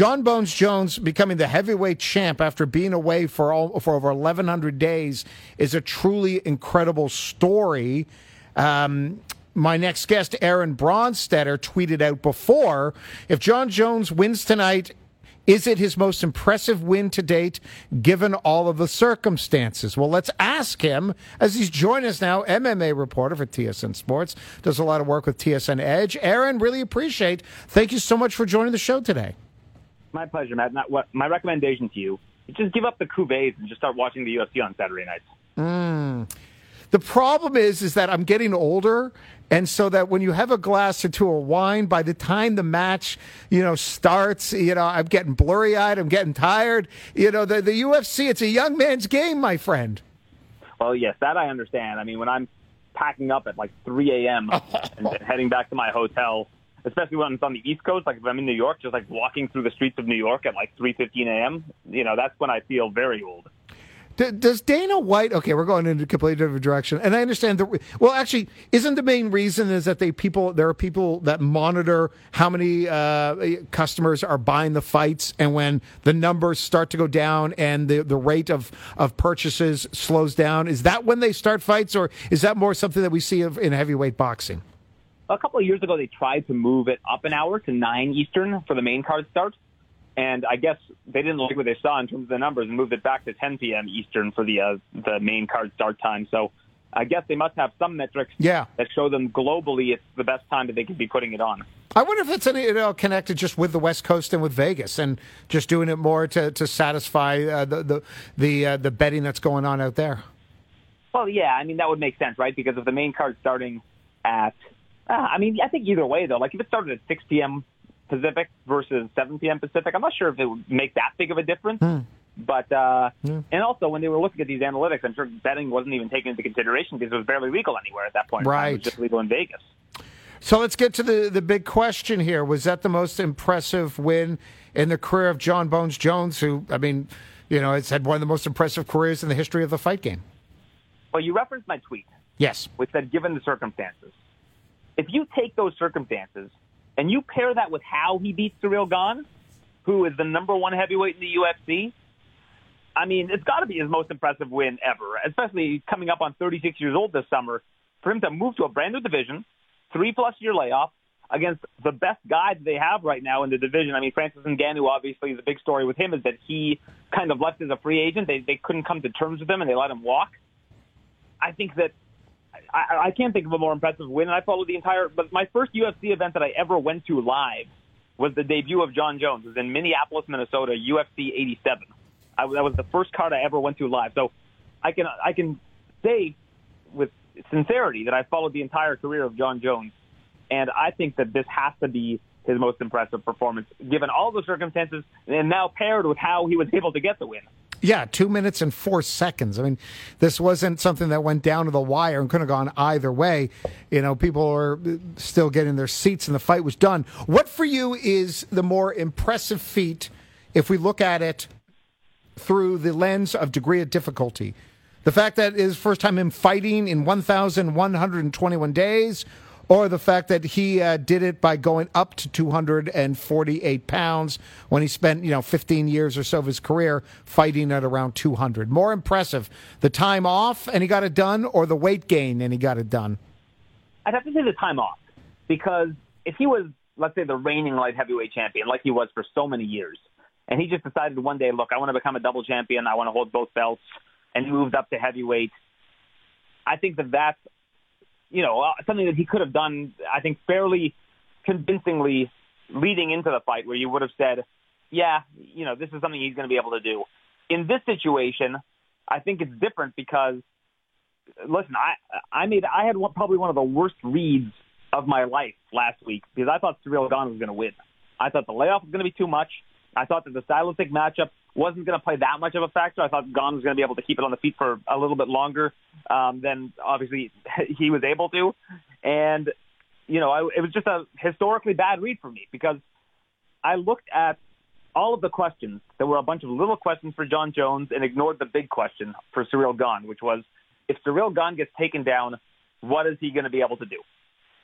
Jon Bones Jones becoming the heavyweight champ after being away for all, for over 1,100 days is a truly incredible story. Um, my next guest, Aaron Bronsteter, tweeted out before if Jon Jones wins tonight, is it his most impressive win to date, given all of the circumstances? Well, let's ask him as he's joined us now, MMA reporter for TSN Sports, does a lot of work with TSN Edge. Aaron, really appreciate. Thank you so much for joining the show today. My pleasure, Matt. Not what my recommendation to you: is just give up the cuvées and just start watching the UFC on Saturday nights. Mm. The problem is, is that I'm getting older, and so that when you have a glass or two of wine, by the time the match, you know, starts, you know, I'm getting blurry eyed, I'm getting tired. You know, the the UFC, it's a young man's game, my friend. Well, yes, that I understand. I mean, when I'm packing up at like 3 a.m. and heading back to my hotel especially when it's on the East Coast. Like if I'm in New York, just like walking through the streets of New York at like 3:15 a.m. You know, that's when I feel very old. Does Dana White? Okay, we're going in a completely different direction, and I understand that. Well, actually, isn't the main reason is that they people there are people that monitor how many uh, customers are buying the fights, and when the numbers start to go down and the the rate of of purchases slows down, is that when they start fights, or is that more something that we see in heavyweight boxing? A couple of years ago, they tried to move it up an hour to 9 Eastern for the main card start. And I guess they didn't like what they saw in terms of the numbers and moved it back to 10 p.m. Eastern for the uh, the main card start time. So I guess they must have some metrics yeah. that show them globally it's the best time that they could be putting it on. I wonder if it's any you know, connected just with the West Coast and with Vegas, and just doing it more to to satisfy uh, the the the, uh, the betting that's going on out there. Well, yeah, I mean that would make sense, right? Because if the main card starting at uh, I mean, I think either way though, like if it started at 6 p.m. Pacific versus 7 p.m. Pacific, I'm not sure if it would make that big of a difference. Hmm. But uh, hmm. and also when they were looking at these analytics, I'm sure betting wasn't even taken into consideration because it was barely legal anywhere at that point. Right, it was just legal in Vegas. So let's get to the the big question here. Was that the most impressive win in the career of Jon Bones Jones? Who, I mean, you know, has had one of the most impressive careers in the history of the fight game. Well, you referenced my tweet. Yes. Which said, given the circumstances if you take those circumstances and you pair that with how he beats Ciryl Gane, who is the number one heavyweight in the UFC, I mean, it's got to be his most impressive win ever, especially coming up on 36 years old this summer. For him to move to a brand new division, three plus year layoff against the best guy that they have right now in the division. I mean, Francis Ngannou, obviously, the big story with him is that he kind of left as a free agent. They, they couldn't come to terms with him and they let him walk. I think that I, I can't think of a more impressive win. And I followed the entire. But my first UFC event that I ever went to live was the debut of Jon Jones. It was in Minneapolis, Minnesota, UFC 87. I, that was the first card I ever went to live. So I can I can say with sincerity that I followed the entire career of Jon Jones, and I think that this has to be his most impressive performance, given all the circumstances, and now paired with how he was able to get the win. Yeah, two minutes and four seconds. I mean, this wasn't something that went down to the wire and could have gone either way. You know, people are still getting their seats and the fight was done. What for you is the more impressive feat if we look at it through the lens of degree of difficulty? The fact that is first time him fighting in 1,121 days, or the fact that he uh, did it by going up to 248 pounds when he spent you know 15 years or so of his career fighting at around 200. More impressive, the time off and he got it done, or the weight gain and he got it done. I'd have to say the time off because if he was, let's say, the reigning light heavyweight champion like he was for so many years, and he just decided one day, look, I want to become a double champion, I want to hold both belts, and he moved up to heavyweight. I think that that's you know, uh, something that he could have done, I think, fairly convincingly leading into the fight where you would have said, yeah, you know, this is something he's going to be able to do. In this situation, I think it's different because, listen, I I made I had one, probably one of the worst reads of my life last week because I thought Ciryl Gane was going to win. I thought the layoff was going to be too much. I thought that the stylistic matchup wasn't going to play that much of a factor. I thought Gane was going to be able to keep it on the feet for a little bit longer um, than obviously he was able to. And, you know, I, it was just a historically bad read for me because I looked at all of the questions. There were a bunch of little questions for Jon Jones and ignored the big question for Ciryl Gane, which was if Ciryl Gane gets taken down, what is he going to be able to do?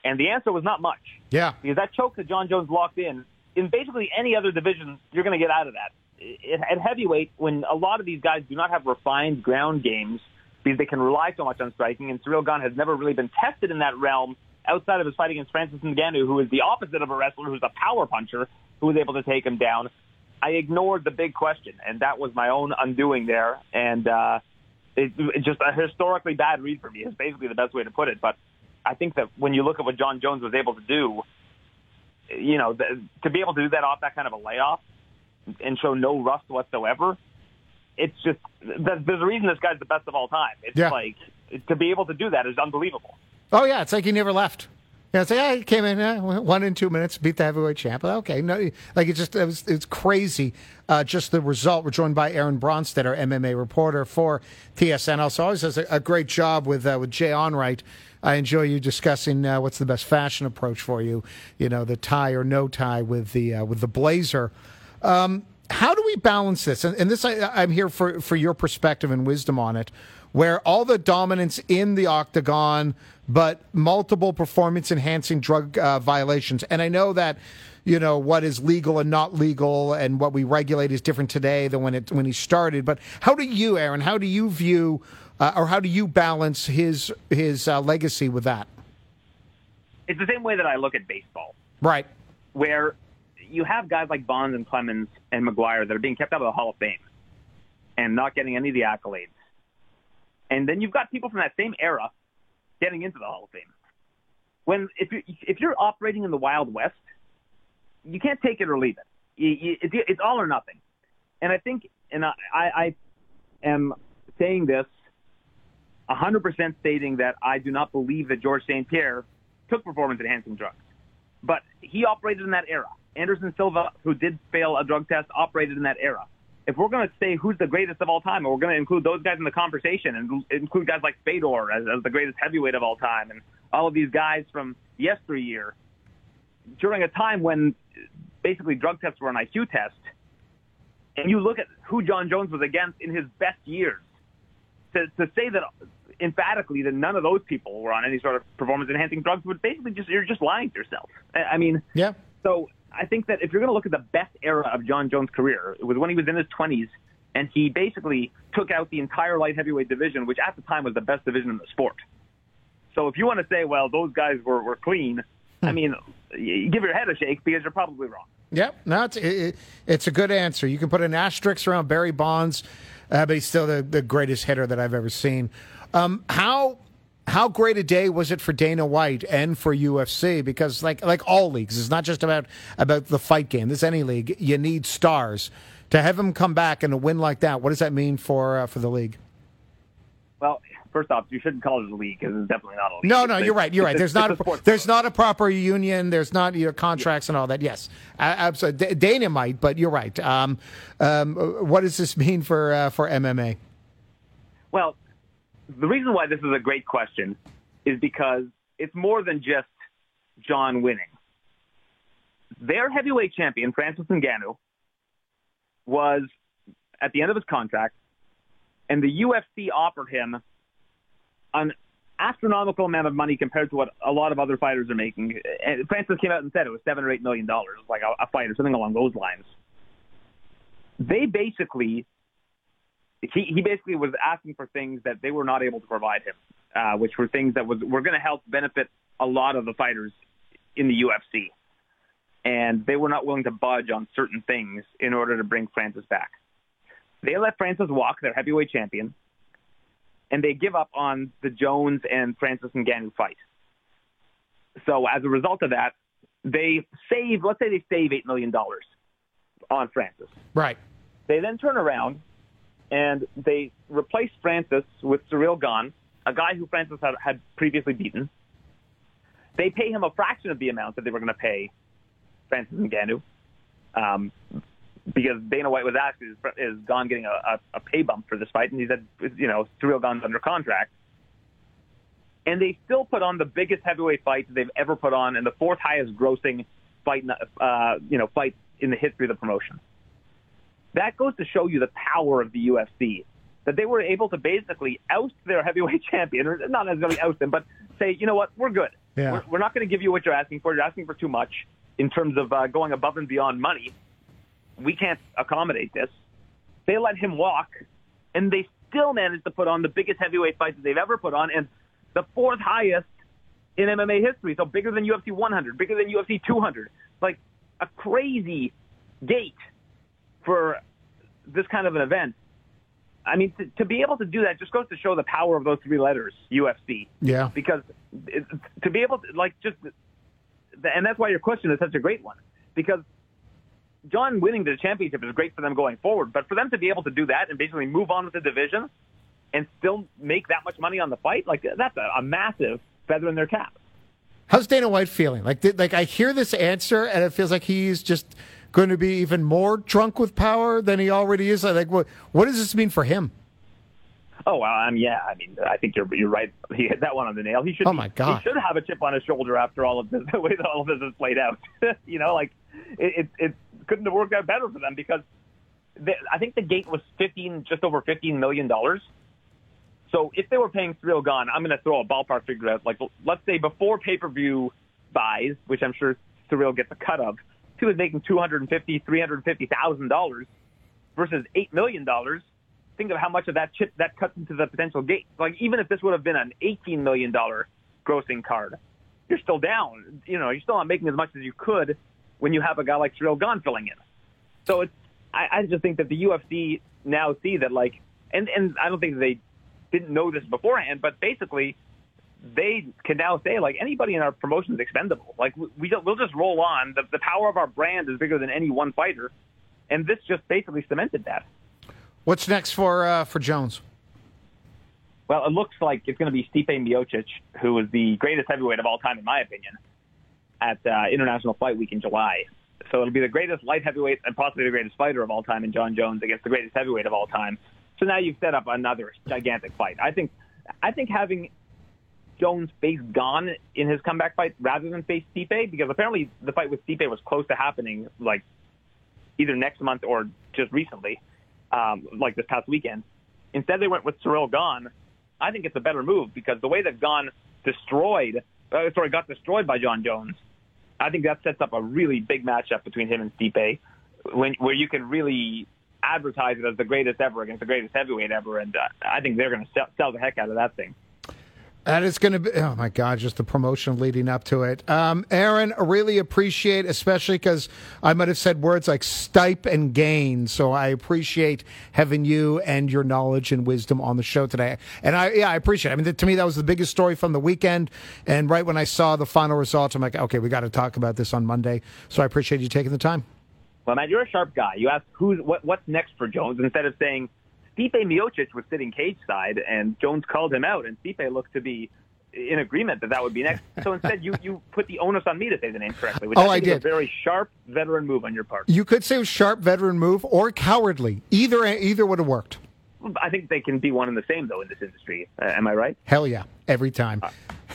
And the answer was not much. Yeah. Because that choke that Jon Jones locked in in basically any other division, you're going to get out of that. At heavyweight, when a lot of these guys do not have refined ground games because they can rely so much on striking, and Ciryl Gane has never really been tested in that realm outside of his fight against Francis Ngannou, who is the opposite of a wrestler, who's a power puncher, who was able to take him down. I ignored the big question, and that was my own undoing there. And uh, it, it's just a historically bad read for me. Is basically the best way to put it. But I think that when you look at what Jon Jones was able to do, you know, the, to be able to do that off that kind of a layoff and show no rust whatsoever, it's just there's a reason this guy's the best of all time. It's yeah. like to be able to do that is unbelievable. Oh yeah, it's like he never left. Yeah, it's like yeah, he came in uh, one in two minutes, beat the heavyweight champ. Okay, no, like it just it was it's crazy. Uh, just the result. We're joined by Aaron Bronsteter, MMA reporter for TSN. Also, always does a, a great job with uh, with Jay Onrait. I enjoy you discussing uh, what's the best fashion approach for you. You know, the tie or no tie with the uh, with the blazer. Um, how do we balance this? And, and this, I, am here for for your perspective and wisdom on it. Where all the dominance in the octagon, but multiple performance enhancing drug uh, violations. And I know that you know what is legal and not legal and what we regulate is different today than when it when he started. But how do you, Aaron? How do you view uh, or how do you balance his his uh, legacy with that? It's the same way that I look at baseball, right? Where you have guys like Bonds and Clemens and McGwire that are being kept out of the Hall of Fame and not getting any of the accolades, and then you've got people from that same era getting into the Hall of Fame. When if you if you're operating in the Wild West, you can't take it or leave it. You, you, it's, it's all or nothing. And I think, and I, I am saying this 100% stating that I do not believe that George St. Pierre took performance enhancing drugs. But he operated in that era. Anderson Silva, who did fail a drug test, operated in that era. If we're going to say who's the greatest of all time, and we're going to include those guys in the conversation and include guys like Fedor as, as the greatest heavyweight of all time and all of these guys from yesteryear, during a time when basically drug tests were an IQ test, and you look at who Jon Jones was against in his best years, to, to say that emphatically that none of those people were on any sort of performance enhancing drugs would basically just you're just lying to yourself. I mean, yeah. So I think that if you're going to look at the best era of Jon Jones' career, it was when he was in his 20s and he basically took out the entire light heavyweight division, which at the time was the best division in the sport. So if you want to say, well, those guys were, were clean, I hmm. mean, give your head a shake because you're probably wrong. Yep, no, it's it, it's a good answer. You can put an asterisk around Barry Bonds, uh, but he's still the, the greatest hitter that I've ever seen. Um, how how great a day was it for Dana White and for UFC? Because like like all leagues, it's not just about about the fight game. This any league, you need stars to have him come back and a win like that. What does that mean for uh, for the league? Well, first off, you shouldn't call it a league because it's definitely not a league. No, no, you're right. You're right. There's not a, there's not a proper union. There's not your contracts and all that. Yes, absolutely. Dana might, but you're right. Um, um, what does this mean for uh, for MMA? Well, the reason why this is a great question is because it's more than just Jon winning. Their heavyweight champion, Francis Ngannou, was at the end of his contract, and the UFC offered him an astronomical amount of money compared to what a lot of other fighters are making. And Francis came out and said it was seven or eight million dollars, like a, a fight or something along those lines. They basically, he, he basically was asking for things that they were not able to provide him, uh, which were things that was were going to help benefit a lot of the fighters in the UFC, and they were not willing to budge on certain things in order to bring Francis back. They let Francis walk, their heavyweight champion and they give up on the Jones and Francis and Ngannou fight. So as a result of that, they save, let's say they save $8 million on Francis. Right. They then turn around and they replaced Francis with Ciryl Gane, a guy who Francis had, had previously beaten. They pay him a fraction of the amount that they were going to pay Francis Ngannou. Um, because Dana White was asked, is, is Gane getting a, a, a pay bump for this fight? And he said, you know, Ciryl Gane's under contract. And they still put on the biggest heavyweight fight they've ever put on and the fourth highest grossing fight, uh, you know, fight in the history of the promotion. That goes to show you the power of the UFC, that they were able to basically oust their heavyweight champion, or not necessarily oust them, but say, you know what, we're good. Yeah. We're, we're not going to give you what you're asking for. You're asking for too much in terms of uh, going above and beyond money. We can't accommodate this. They let him walk, and they still managed to put on the biggest heavyweight fight that they've ever put on, and the fourth highest in MMA history. So bigger than UFC 100, bigger than UFC 200. Like a crazy gate for this kind of an event. I mean, to, to be able to do that just goes to show the power of those three letters, UFC. Yeah. Because it, to be able to, like, just, and that's why your question is such a great one. Because Jon winning the championship is great for them going forward, but for them to be able to do that and basically move on with the division and still make that much money on the fight, like, that's a, a massive feather in their cap. How's Dana White feeling? Like, did, like I hear this answer, and it feels like he's just going to be even more drunk with power than he already is. Like, what what does this mean for him? Oh, well, um, yeah. I mean, I think you're you're right. He hit that one on the nail. He should. Oh my God. He should have a chip on his shoulder after all of this, the way that all of this has played out. you know, like it, it, it couldn't have worked out better for them because they, I think the gate was fifteen, just over fifteen million dollars. So if they were paying Ciryl Gane, I'm going to throw a ballpark figure out. Like, let's say before pay per view buys, which I'm sure Ciryl gets a cut of, he was making two hundred and fifty, three hundred and fifty thousand dollars versus eight million dollars. Think of how much of that chip that cuts into the potential gate. Like even if this would have been an eighteen million dollar grossing card, you're still down. You know, you're still not making as much as you could when you have a guy like Ciryl Gane filling in. So it's I, I just think that the UFC now see that like, and and I don't think they didn't know this beforehand, but basically they can now say like anybody in our promotion is expendable. Like we, we we'll just roll on. The, the power of our brand is bigger than any one fighter, and this just basically cemented that. What's next for uh, for Jones? Well, it looks like it's going to be Stipe Miocic, who is the greatest heavyweight of all time, in my opinion, at uh, International Fight Week in July. So it'll be the greatest light heavyweight and possibly the greatest fighter of all time in Jon Jones against the greatest heavyweight of all time. So now you've set up another gigantic fight. I think, I think having Jones face Gane in his comeback fight rather than face Stipe, because apparently the fight with Stipe was close to happening, like either next month or just recently, um, like this past weekend. Instead, they went with Ciryl Gane. I think it's a better move because the way that Gane destroyed, uh, sorry, got destroyed by Jon Jones, I think that sets up a really big matchup between him and Stipe, when, where you can really advertise it as the greatest ever against the greatest heavyweight ever, and uh, I think they're going to sell, sell the heck out of that thing. And it's going to be, oh my God, just the promotion leading up to it. Um, Aaron, I really appreciate, especially because I might have said words like stipe and gain. So I appreciate having you and your knowledge and wisdom on the show today. And I, yeah, I appreciate it. I mean, to me, that was the biggest story from the weekend. And right when I saw the final results, I'm like, okay, we got to talk about this on Monday. So I appreciate you taking the time. Well, Matt, you're a sharp guy. You asked who's what, what's next for Jones instead of saying Stipe Miocic was sitting cage side, and Jones called him out, and Stipe looked to be in agreement that that would be next. So instead, you you put the onus on me to say the name correctly, which Oh, I I did. a very sharp veteran move on your part. You could say was sharp veteran move or cowardly. Either either would have worked. I think they can be one and the same though in this industry. Uh, am I right? Hell yeah, every time.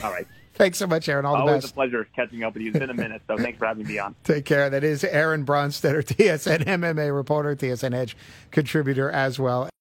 All right. Thanks so much, Aaron. All the Always best. a pleasure catching up with you. It's been a minute, so thanks for having me on. Take care. That is Aaron Bronsteter, TSN MMA reporter, TSN Edge contributor as well.